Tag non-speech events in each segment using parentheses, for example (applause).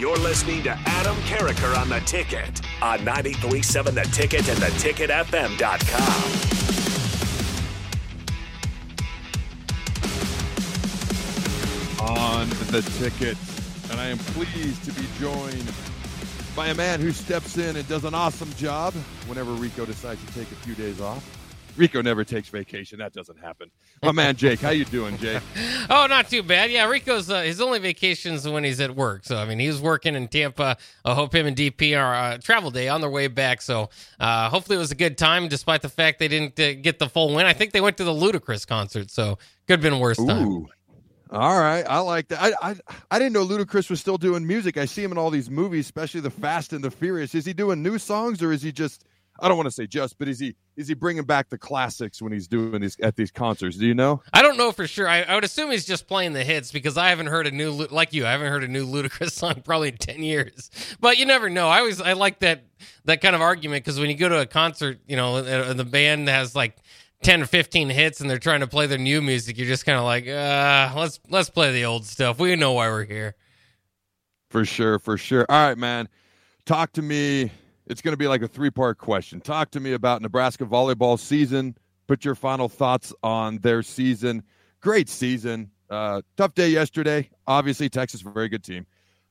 You're listening to Adam Carriker on the ticket on 937 The Ticket and theticketfm.com. on the ticket. And I am pleased to be joined by a man who steps in and does an awesome job whenever Rico decides to take a few days off. Rico never takes vacation. That doesn't happen. My man Jake, how you doing, Jake? (laughs) oh, not too bad. Yeah, Rico's uh, his only vacations when he's at work. So I mean, he's working in Tampa. I hope him and DP are uh, travel day on their way back. So uh, hopefully it was a good time, despite the fact they didn't uh, get the full win. I think they went to the Ludacris concert, so could have been worse Ooh. time. All right, I like that. I, I I didn't know Ludacris was still doing music. I see him in all these movies, especially the Fast and the Furious. Is he doing new songs or is he just? I don't want to say just, but is he is he bringing back the classics when he's doing these at these concerts? Do you know? I don't know for sure. I, I would assume he's just playing the hits because I haven't heard a new like you. I haven't heard a new (laughs) Ludacris song probably in ten years. But you never know. I always I like that that kind of argument because when you go to a concert, you know, and the band has like 10 or 15 hits and they're trying to play their new music you're just kind of like uh let's let's play the old stuff we know why we're here for sure for sure all right man talk to me it's going to be like a three part question. Talk to me about nebraska volleyball season. Put your final thoughts on their season. Great season. Uh tough day yesterday. Obviously texas very good team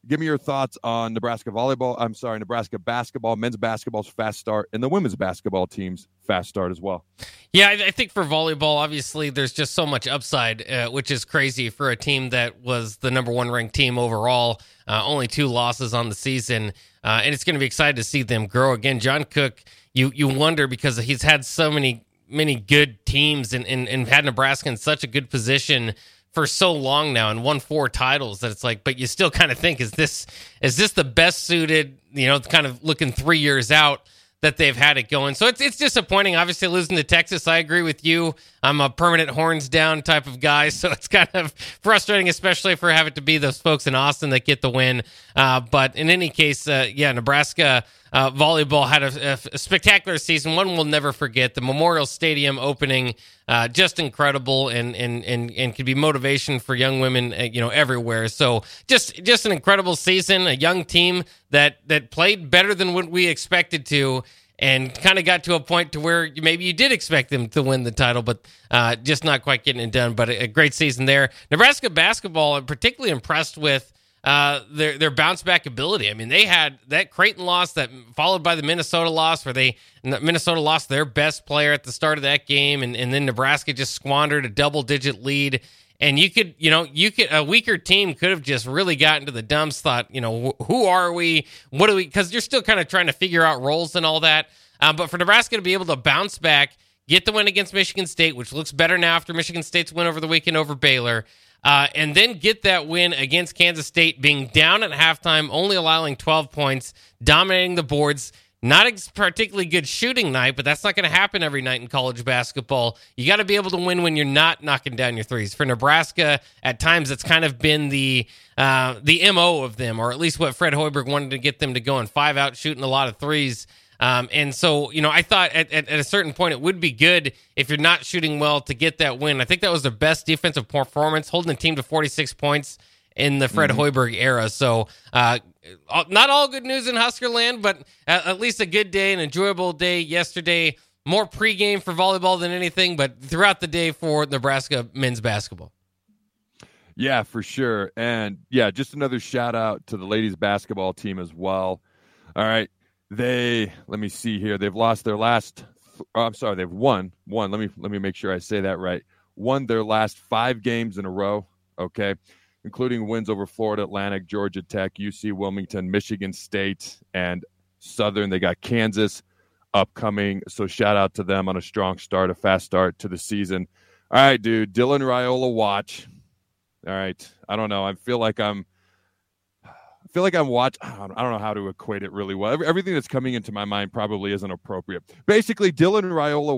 give me your thoughts on Nebraska volleyball. I'm sorry, Nebraska basketball, men's basketball's fast start, and the women's basketball team's fast start as well. Yeah, I, think for volleyball, obviously, there's just so much upside, uh, which is crazy for a team that was the number one ranked team overall. Uh, only two losses on the season, uh, and it's going to be exciting to see them grow again. John Cook, you you wonder because he's had so many many good teams and, and, and had Nebraska in such a good position for so long now and won four titles that it's like, but you still kind of think, is this is this the best suited, you know, kind of looking three years out that they've had it going. So it's it's disappointing. Obviously, losing to Texas, I agree with you. I'm a permanent horns down type of guy, (laughs) so it's kind of frustrating, especially for having to be those folks in Austin that get the win. Uh, but in any case, uh, yeah, Nebraska uh, volleyball had a, a, spectacular season. One we'll never forget. The Memorial Stadium opening, uh, just incredible, and and and and could be motivation for young women, uh, you know, everywhere. So just just an incredible season. A young team that that played better than what we expected to. And kind of got to a point to where maybe you did expect them to win the title, but uh, just not quite getting it done. But a, a great season there. Nebraska basketball, I'm particularly impressed with uh, their their bounce back ability. I mean, they had that Creighton loss that followed by the Minnesota loss, where they Minnesota lost their best player at the start of that game, and, and then Nebraska just squandered a double digit lead. And you could, you know, you could a weaker team could have just really gotten to the dumps. Thought, you know, who are we? What do we? Because you're still kind of trying to figure out roles and all that. Um, but for Nebraska to be able to bounce back, get the win against Michigan State, which looks better now after Michigan State's win over the weekend over Baylor, uh, and then get that win against Kansas State, being down at halftime, only allowing 12 points, dominating the boards. Not a particularly good shooting night, but that's not going to happen every night in college basketball. You got to be able to win when you're not knocking down your threes. For Nebraska, at times it's kind of been the uh, the mo of them, or at least what Fred Hoiberg wanted to get them to go and five out shooting a lot of threes. Um, and so, you know, I thought at, at, at, a certain point it would be good if you're not shooting well to get that win. I think that was the best defensive performance, holding the team to 46 points in the Fred mm-hmm. Hoiberg era. So, uh, not all good news in Husker land, but at, at least a good day, an enjoyable day yesterday. More pregame for volleyball than anything, but throughout the day for Nebraska men's basketball. Yeah, for sure. And yeah, just another shout out to the ladies basketball team as well. All right. They let me see here. They've lost their last. Oh, I'm sorry, they've won one. Let me let me make sure I say that right. Won their last five games in a row. Okay, including wins over Florida Atlantic, Georgia Tech, UC Wilmington, Michigan State, and Southern. They got Kansas upcoming. So shout out to them on a strong start, a fast start to the season. All right, dude. Dylan Raiola, watch. All right. I don't know. I feel like I'm feel like I'm watching. I don't know how to equate it really well. Everything that's coming into my mind probably isn't appropriate. Basically, Dylan Raiola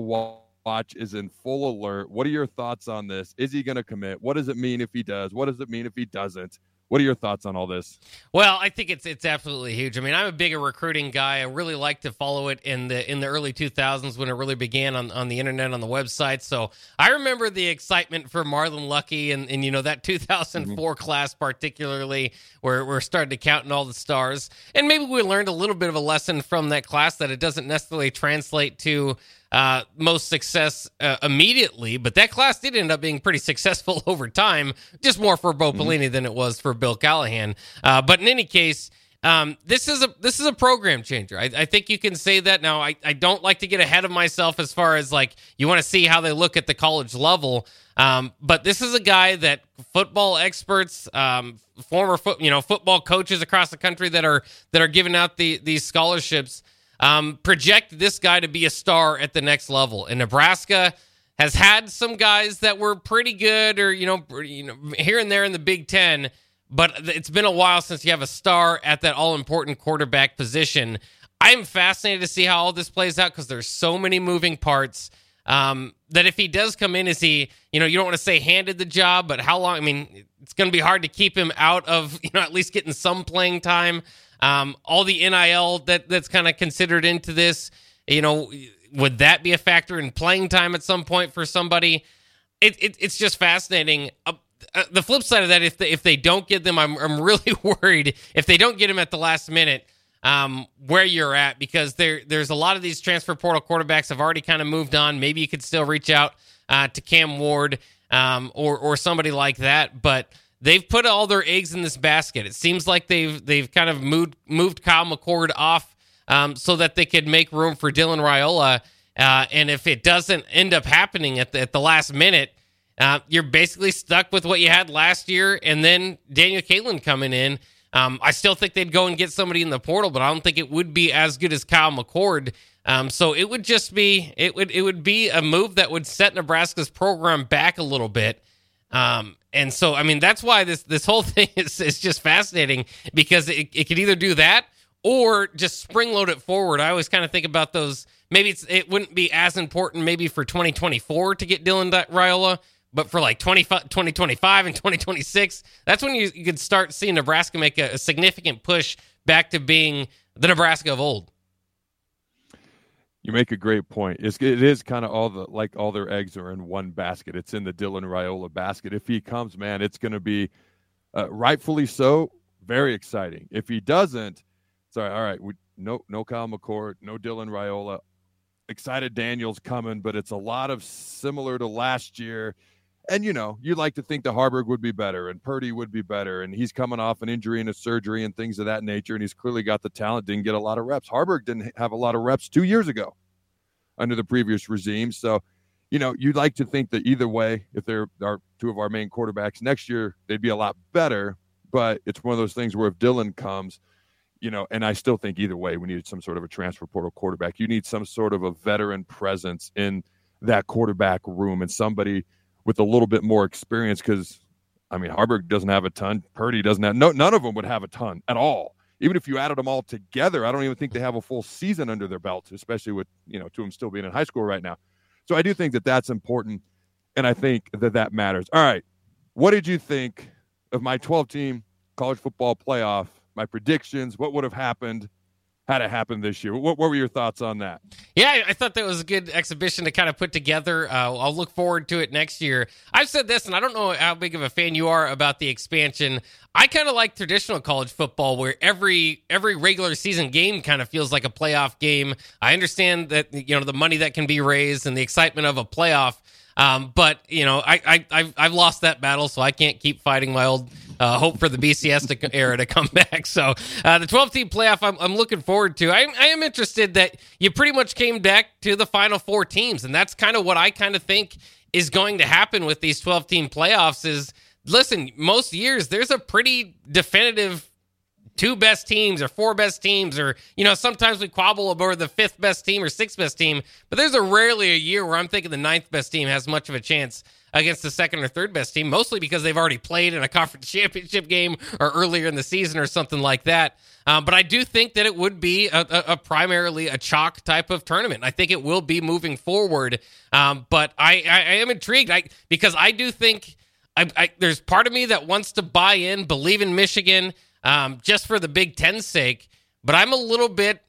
watch is in full alert. What are your thoughts on this? Is he going to commit? What does it mean if he does? What does it mean if he doesn't? What are your thoughts on all this? Well, I think it's it's absolutely huge. I mean, I'm a bigger recruiting guy. I really like to follow it in the in the early 2000s when it really began on, on the internet on the website. So I remember the excitement for Marlon Lucky and, and you know that 2004 mm-hmm. class particularly where we're starting to count in all the stars. And maybe we learned a little bit of a lesson from that class that it doesn't necessarily translate to uh, most success uh, immediately, but that class did end up being pretty (laughs) successful over time, just more for Bo mm-hmm. Pelini than it was for Bill Callahan. Uh, but in any case, um, this is a this is a program changer. I, I, think you can say that now. I, I don't like to get ahead of myself as far as like you want to see how they look at the college level. Um, but this is a guy that football experts, um, former foot, you know, football coaches across the country that are that are giving out the these scholarships um, project this guy to be a star at the next level. And Nebraska has had some guys that were pretty good, or you know, you know, here and there in the Big Ten. But it's been a while since you have a star at that all important quarterback position. I'm fascinated to see how all this plays out because there's so many moving parts. Um, that if he does come in, is he, you know, you don't want to say handed the job, but how long? I mean, it's going to be hard to keep him out of, (laughs) you know, at least getting some playing time. Um, all the NIL that that's kind of considered into this, you know, would that be a factor in playing time at some point for somebody? It, it it's just fascinating. Uh, uh, the flip side of that, if they, if they don't get them, I'm I'm (laughs) really worried if they don't get them at the last minute. Um, where you're at because there there's a lot of these transfer portal quarterbacks have already kind of moved on. Maybe you could still reach out uh, to Cam Ward um, or or somebody like that, but they've put all their eggs in this basket. It seems like they've they've kind of moved moved Kyle McCord off um, so that they could make room for Dylan Raiola. Uh, and if it doesn't end up happening at the, at the last minute, uh, you're basically stuck with what you had last year, and then Daniel Kaelin coming in. Um, I still think they'd go and get somebody in the portal, but I don't think it would be as good as Kyle McCord. Um, so it would just be it would it would be a move that would set Nebraska's program back a little bit. Um, and so, I mean, that's why this this whole (laughs) thing is, is just fascinating because it, it could either do that or just spring load it forward. I always kind of think about those. Maybe it wouldn't be as important maybe for 2024 to get Dylan Raiola, but for like 20, 2025 and 2026, that's when you, you could start seeing Nebraska make a, a significant push back to being the Nebraska of old. You make a great point. It's, it is kind of all the like all their eggs are in one basket. It's in the Dylan Raiola basket. If he comes, man, it's going to be uh, rightfully so very exciting. If he doesn't, sorry, all right, we, no no Kyle McCord, no Dylan Raiola. Excited Daniels coming, but it's a lot of similar to last year. And you know, you'd like to think the Haarberg would be better and Purdy would be better, and he's coming off an injury and a surgery and things of that nature, and he's clearly got the talent. Didn't get a lot of reps. Haarberg didn't have a lot of reps two years ago under the previous regime. So, you know, you'd like to think that either way, if there are two of our main quarterbacks next year, they'd be a lot better. But it's one of those things where if Dylan comes, you know, and I still think either way, we need some sort of a transfer portal quarterback. You need some sort of a veteran presence in that quarterback room and somebody with a little bit more experience because I mean, Haarberg doesn't have a ton. Purdy doesn't have no. None of them would have a ton at all even if you added them all together, I don't even think they have a full season under their belt, especially with you know two of them still being in high school right now. So I do think that that's important, and I think that that matters. All right, what did you think of my 12 team college football playoff? My predictions, what would have happened had it happened this year. What, what, were your thoughts on that? Yeah, I thought that was a good exhibition to kind of put together. Uh, I'll look forward to it next year. I've said this, and I don't know how big of a fan you are about the expansion. I kind of like traditional college football, where every every regular season game kind of feels like a playoff game. I understand that you know the money that can be raised and the excitement of a playoff. Um, but you know, I, I I've, I've lost that battle, so I can't keep fighting my old uh, hope for the BCS to, era to come (laughs) back. So uh, the 12 team playoff, I'm, I'm, looking forward to. I, I am interested that you pretty much came back to the final four teams, and that's kind of what I kind of think is going to happen with these 12 team playoffs. Is listen, most years there's a pretty definitive two best teams or four best teams or you know sometimes we quabble over the fifth best team or sixth best team but there's a rarely a year where i'm thinking the ninth best team has much of a chance against the second or third best team, mostly because they've already played in a conference (laughs) championship game or earlier in the season or something like that. Um, but I do think that it would be a, a, a, primarily a chalk type of tournament. I think it will be moving forward. Um, but I, I, I, am intrigued I, because I do think I, there's part of me that wants to buy in, believe in Michigan, um, just for the Big Ten's sake. But I'm a little bit,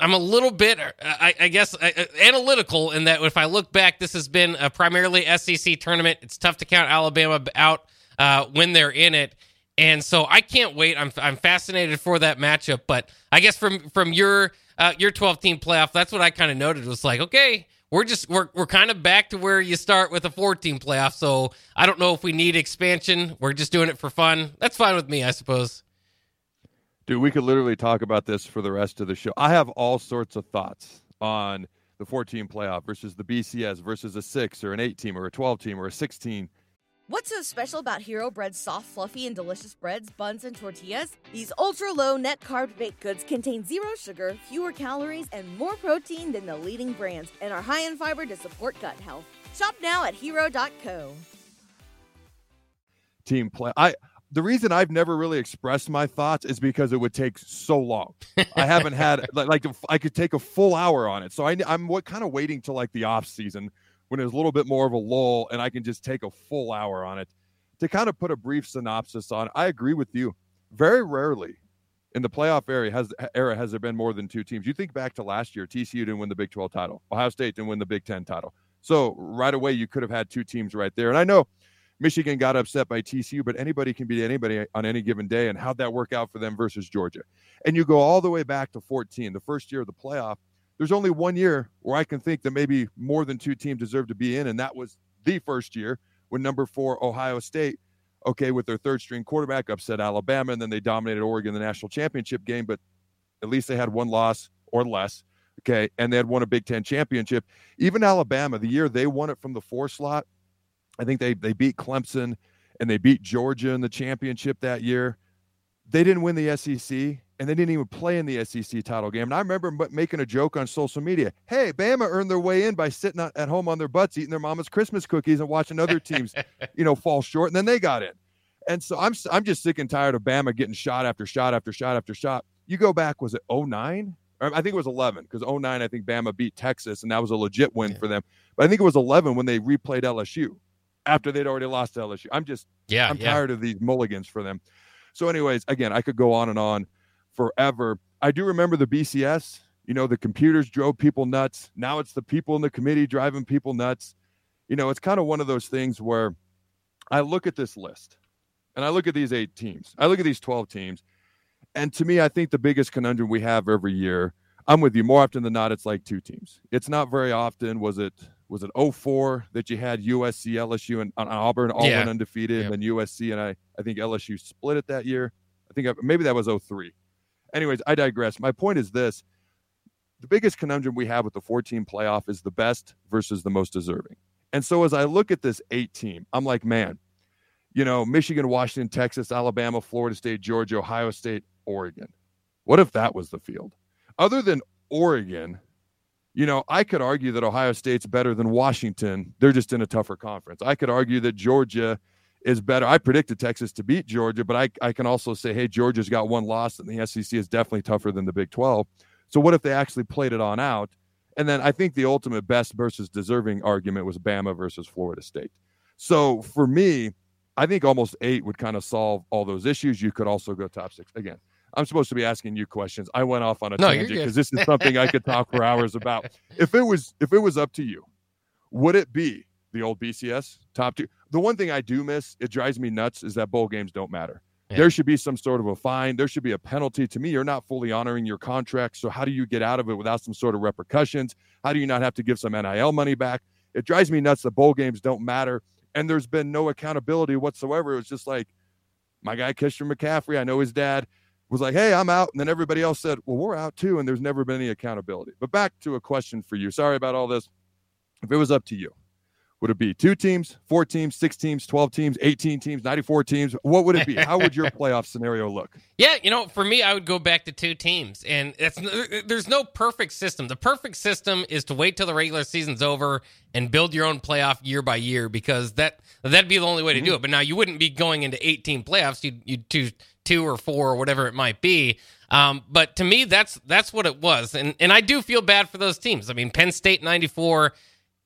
I'm a little bit, I, I guess, uh, analytical in that if I look back, this has been a primarily SEC tournament. It's tough to count Alabama out uh, when they're in it. And so I can't wait. I'm I'm fascinated for that matchup. But I guess from from your uh, your 12 team playoff, that's what I kind of noted was like, okay, we're just we're we're kind of back to where you start with a 14 playoff. So I don't know if we need expansion. We're just doing it for fun. That's fine with me, I suppose. Dude, we could literally talk about this for the rest of the show. I have all sorts of thoughts on the 14 playoff versus the BCS versus a six or an eight team or a 12 team or a 16 What's so special about Hero Bread's soft, fluffy, and delicious breads, buns, and tortillas? These ultra low net carb baked goods contain zero sugar, fewer calories, and more protein than the leading brands, and are high in fiber to support gut health. Shop now at hero.co. Team play. I the reason I've never really expressed my thoughts is because it would take so long. I haven't had (laughs) like, like I could take a full hour on it. So I, I'm what kind of waiting till like the off season when there's a little bit more of a lull and I can just take a full hour on it to kind of put a brief synopsis on. I agree with you. Very rarely in the playoff area has era has there been more than two teams. You think back to last year, TCU didn't win the Big 12 title. Ohio State didn't win the Big 10 title. So right away you could have had two teams right there. And I know Michigan got upset by TCU, but anybody can beat anybody on any given day. And how'd that work out for them versus Georgia? And you go all the way back to 14, the first year of the playoff there's only one year where I can think that maybe more than two teams deserve to be in, and that was the first year when number four Ohio State, okay, with their third string quarterback, upset Alabama, and then they dominated Oregon in the national championship game. But at least they had one loss or less, okay, and they had won a Big Ten championship. Even Alabama, the year they won it from the four slot, I think they they beat Clemson and they beat Georgia in the championship that year. They didn't win the SEC and they didn't even play in the SEC title game. And I remember making a joke on social media. Hey, Bama earned their way in by sitting at home on their butts, eating their mama's Christmas cookies, and watching other teams, (laughs) you know, fall short, and then they got in. And so I'm I'm just sick and tired of Bama getting shot after shot after shot after shot. You go back, was it 09? I think it was 11 because 09, I think Bama beat Texas, and that was a legit win yeah. for them. But I think it was 11 when they replayed LSU after they'd already lost to LSU. I'm just, yeah, I'm yeah. tired of these mulligans for them. So, anyways, again, I could go on and on forever. I do remember the BCS. You know, the computers drove people nuts. Now it's the people in the committee driving people nuts. You know, it's kind of one of those things where I look at this list and I look at these eight teams. I look at these 12 teams. And to me, I think the biggest conundrum we have every year, I'm with you. More often than not, it's like two teams. It's not very often. Was it was it 04 that you had USC, LSU, and, and Auburn all yeah. went undefeated, and then USC and I I think LSU split it that year. I think maybe that was 03. Anyways, I digress. My point is this the biggest conundrum we have with the 14 playoff is the best versus the most deserving. And so as I look at this eight team, I'm like, man, you know, Michigan, Washington, Texas, Alabama, Florida State, Georgia, Ohio State, Oregon. What if that was the field? Other than Oregon, you know, I could argue that Ohio State's better than Washington. They're just in a tougher conference. I could argue that Georgia is better. I predicted Texas to beat Georgia, but I, I can also say, hey, Georgia's got one loss, and the SEC is definitely tougher than the Big 12. So what if they actually played it on out? And then I think the ultimate best versus deserving argument was Bama versus Florida State. So for me, I think almost eight would kind of solve all those issues. You could also go top six again. I'm supposed to be asking you questions. I went off on a no, tangent because this is something I could talk for hours about. (laughs) If it was if it was up to you, would it be the old BCS top two? the one thing I do miss, it drives me nuts, is that bowl games don't matter. Yeah. There should be some sort of a fine. There should be a penalty. To me, you're not fully honoring your contract. So, how do you get out of it without some sort of repercussions? How do you not have to give some NIL money back? It drives me nuts that bowl games don't matter. And there's been no accountability whatsoever. It was just like my guy, Christian McCaffrey, I know his dad was like, hey, I'm out. And then everybody else said, well, we're out too. And there's never been any accountability. But back to a question for you. Sorry about all this. If it was up to you, would it be two teams, four teams, six teams, 12 teams, 18 teams, 94 teams? What would it be? How would your (laughs) playoff scenario look? Yeah, you know, for me, I would go back to two teams. And there's no perfect system. The perfect system is to wait till the regular season's over and build your own playoff year by year because that, that'd be the only way to mm-hmm. do it. But now you wouldn't be going into 18 playoffs. You'd, you'd choose two or four or whatever it might be. Um, but to me, that's that's what it was, and and I do feel bad for those teams. I mean, Penn State '94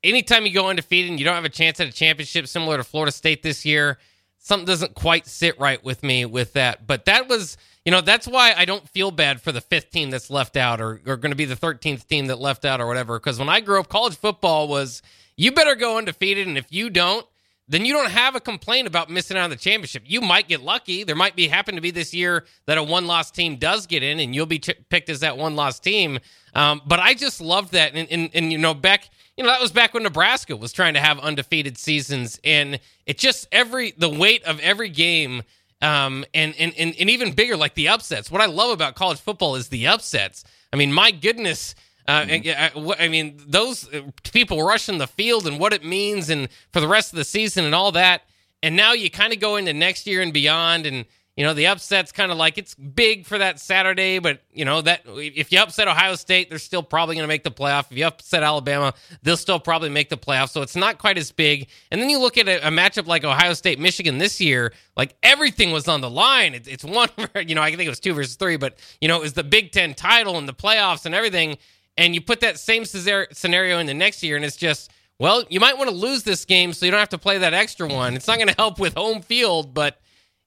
anytime you go undefeated and you don't have a chance at a championship similar to Florida State this year, something doesn't quite sit right with me with that. But that was, you know, that's why I don't feel bad for the fifth team that's left out or, or going to be the 13th team that left out or whatever. Because when I grew up, college football was you better go undefeated. And if you don't, then you don't have a complaint about missing out on the championship. You might get lucky. There might be happen to be this year that a one loss team does get in, and you'll be ch- picked as that one loss team. Um, but I just loved that, and, and, and you know, back you know that was back when Nebraska was trying to have undefeated seasons, and it just every the weight of every game. Um, and, and, and, and even bigger, like the upsets. What I love about college football is the upsets. I mean, my goodness, uh, mm-hmm. I, I, mean, those uh, people rushing the field and what it means, and for the rest of the season and all that. And now you kind of go into next year and beyond, and you know the upset's kind of like it's big for that Saturday, but you know that if you upset Ohio State, they're still probably going to make the playoff. If you upset Alabama, they'll still probably make the playoff. So it's not quite as big. And then you look at a, a matchup like Ohio State Michigan this year, like everything was on the line. It, it's (laughs) one, you know, I think it was two versus three, but you know it was the Big Ten title and the playoffs and everything and you put that same scenario in the next year, and it's just, well, you might want to lose this game so you don't have to play that extra one. It's not going to help with home field, but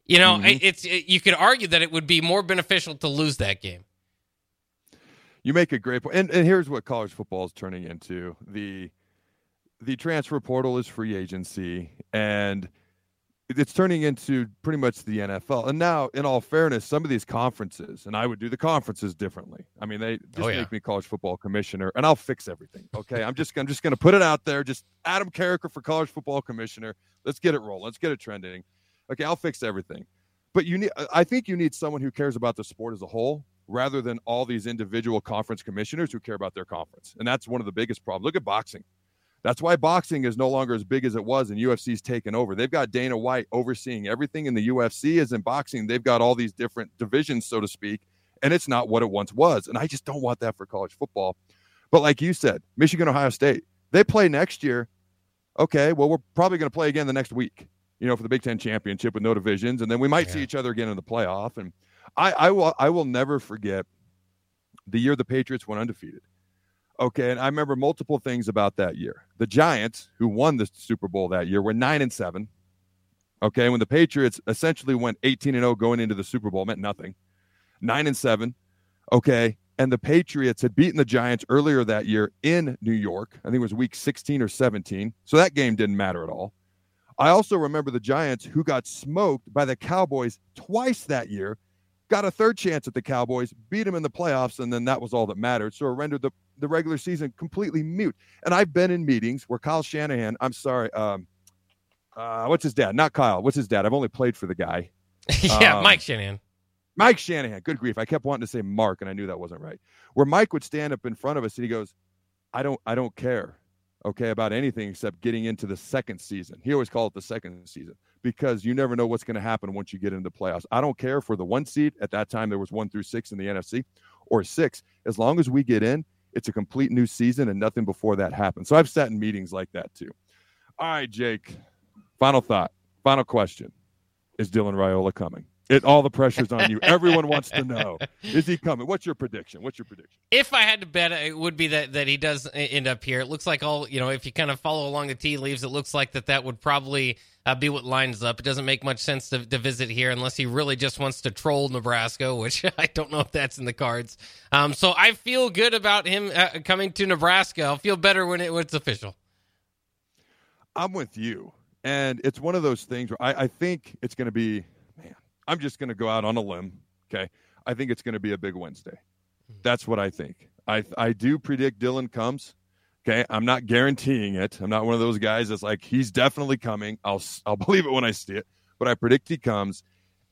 you know, mm-hmm. it's it, you could argue that it would be more beneficial to lose that game. You make a great point, and, and here's what college football is turning into the the transfer portal is free agency, and it's turning into pretty much the NFL. And now, in all fairness, some of these conferences, and I would do the conferences differently. I mean, they oh, just oh, yeah. make me college football commissioner, and I'll fix everything. Okay, I'm just I'm just going to put it out there. Just Adam Carriker for college football commissioner. Let's get it rolling. Let's get it trending. Okay, I'll fix everything. But you need, I think you need someone who cares about the sport as a whole, rather than all these individual conference commissioners who care about their conference. And that's one of the biggest problems. Look at boxing. That's why boxing is no longer as big as it was, and UFC's taken over. They've got Dana White overseeing everything in the UFC. As in boxing, they've got all these different divisions, so to speak, and it's not what it once was. And I just don't want that for college football. But like you said, Michigan, Ohio State, they play next year. Okay, well, we're probably going to play again the next week, you know, for the Big Ten championship with no divisions, and then we might yeah. see each other again in the playoff. And I, I will, I will never forget the year the Patriots went undefeated Okay, and I remember multiple things about that year. The Giants, who won the Super Bowl that year, were nine and seven. Okay, when the Patriots essentially went 18 and 0 going into the Super Bowl, meant nothing. Nine and seven. Okay, and the Patriots had beaten the Giants earlier that year in New York. I think it was week 16 or 17. So that game didn't matter at all. I also remember the Giants who got smoked by the Cowboys twice that year, got a third chance at the Cowboys, beat them in the playoffs, and then that was all that mattered. So it rendered the the regular season completely mute. And I've been in meetings where Kyle Shanahan, I'm sorry, um, uh, what's his dad? Not Kyle. What's his dad? I've only played for the guy. (laughs) yeah, um, Mike Shanahan. Mike Shanahan. Good grief. I kept wanting to say Mark, and I knew that wasn't right. Where Mike would stand up in front of us and he goes, I don't, I don't care, okay, about anything except getting into the second season. He always called it the second season because you never know what's going to happen once you get into the playoffs. I don't care for the one seed. At that time, there was one through six in the NFC or six. As long as we get in, it's a complete new season and nothing before that happens. So I've sat in meetings like that too. All right, Jake. Final thought. Final question. Is Dylan Raiola coming? It all the pressure's on you. Everyone wants to know: (laughs) Is he coming? What's your prediction? What's your prediction? If I had to bet, it would be that that he does end up here. It looks like all you know. If you kind of follow along the tea leaves, it looks like that that would probably uh, be what lines up. It doesn't make much sense to, to, visit here unless he really just wants to troll Nebraska, (laughs) which I don't know if that's in the cards. Um, so I feel good about him uh, coming to Nebraska. I'll feel better when, it, when it's official. I'm with you, and it's one of those things where I, I think it's going to be I'm just going to go out on a limb. Okay. I think it's going to be a big Wednesday. Hmm. That's what I think. I, I do predict Dylan comes. Okay. I'm not guaranteeing it. I'm not one of those guys that's like, he's definitely coming. I'll, I'll (laughs) believe it when I see it, but I predict he comes.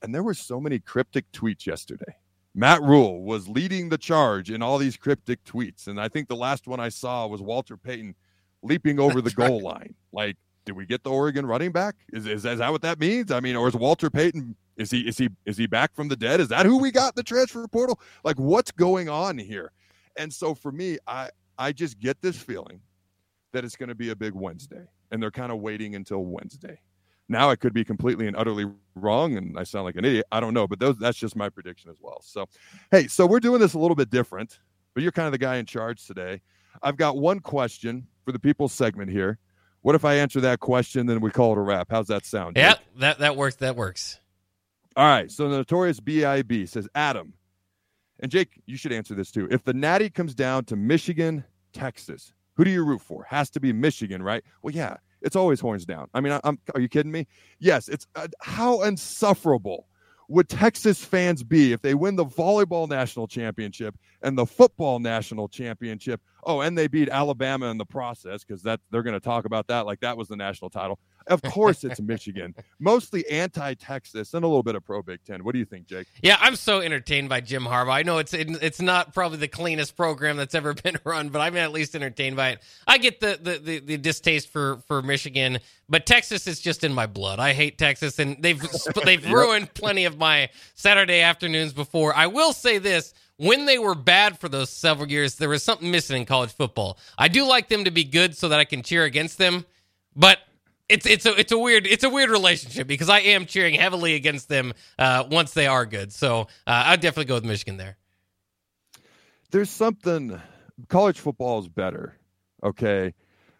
And there were so many cryptic tweets yesterday. Matt Rhule was leading the charge in all these cryptic tweets. And I think the last one I saw was Walter Payton leaping over the goal line. Like, did we get the Oregon running back? Is, is, is that what that means? I mean, or is Walter Payton is he is he is he back from the dead? Is that who we got the transfer portal? Like what's going on here? And so for me, I I just get this feeling that it's going to be a big Wednesday, and they're kind of waiting until Wednesday. Now I could be completely and utterly wrong, and I sound like an idiot. I don't know, but those that's just my prediction as well. So, hey, so we're doing this a little bit different, but you're kind of the guy in charge today. I've got one question for the people segment here. What if I answer that question, then we call it a wrap? How's that sound? Yeah, that that works. That works. All right. So notorious BIB says Adam, and Jake, you should answer this too. If the Natty comes down to Michigan, Texas, who do you root for? Has to be Michigan, right? Well, yeah, it's always horns down. I mean, I, am Are you kidding me? Yes. It's uh, how insufferable would Texas fans be if they win the volleyball national championship and the football national championship? Oh, and they beat Alabama in the process because that they're going to talk about that like that was the national title. Of course, it's (laughs) Michigan, mostly anti-Texas and a little bit of pro Big Ten. What do you think, Jake? Yeah, I'm so entertained by Jim Harbaugh. I know it's it's not probably the cleanest program that's ever (laughs) been run, but I'm at least entertained by it. I get the the, the, the distaste for for Michigan, but Texas is just in my blood. I hate Texas, and they've (laughs) they've ruined plenty of my Saturday afternoons before. I will say this when they were bad for those several years, there was something missing in college football. I do like them to be good so that I can cheer against them, but it's it's a it's a weird it's a weird relationship because I am cheering heavily against them uh, once they are good. So uh, I'd definitely go with Michigan there. There's something college football is better, okay?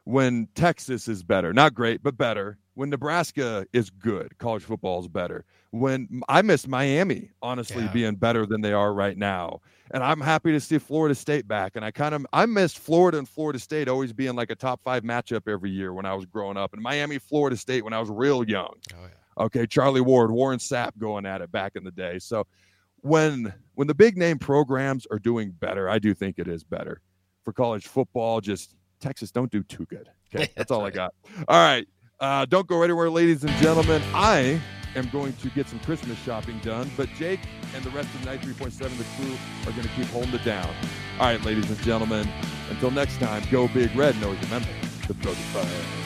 When Texas is better, not great, but better. When Nebraska is good, college football is better. When I miss Miami, honestly, yeah. being better than they are right now and I'm happy to see Florida State back. And I kind of I missed Florida and Florida State always being like a top five matchup every year when I was growing up, and Miami, Florida State when I was real young. Oh, yeah. Okay, Charlie Ward, Warren Sapp going at it back in the day. So when when the big name programs are doing better, I do think it is better for college football. Just Texas don't do too good. Okay, (laughs) that's, all. I got. All right, uh, don't go anywhere, ladies and gentlemen. I am going to get some Christmas shopping done, but Jake and the rest of 93.7, the crew, are going to keep holding it down. All right, ladies and gentlemen, until next time, go big red and always remember to throw the fire.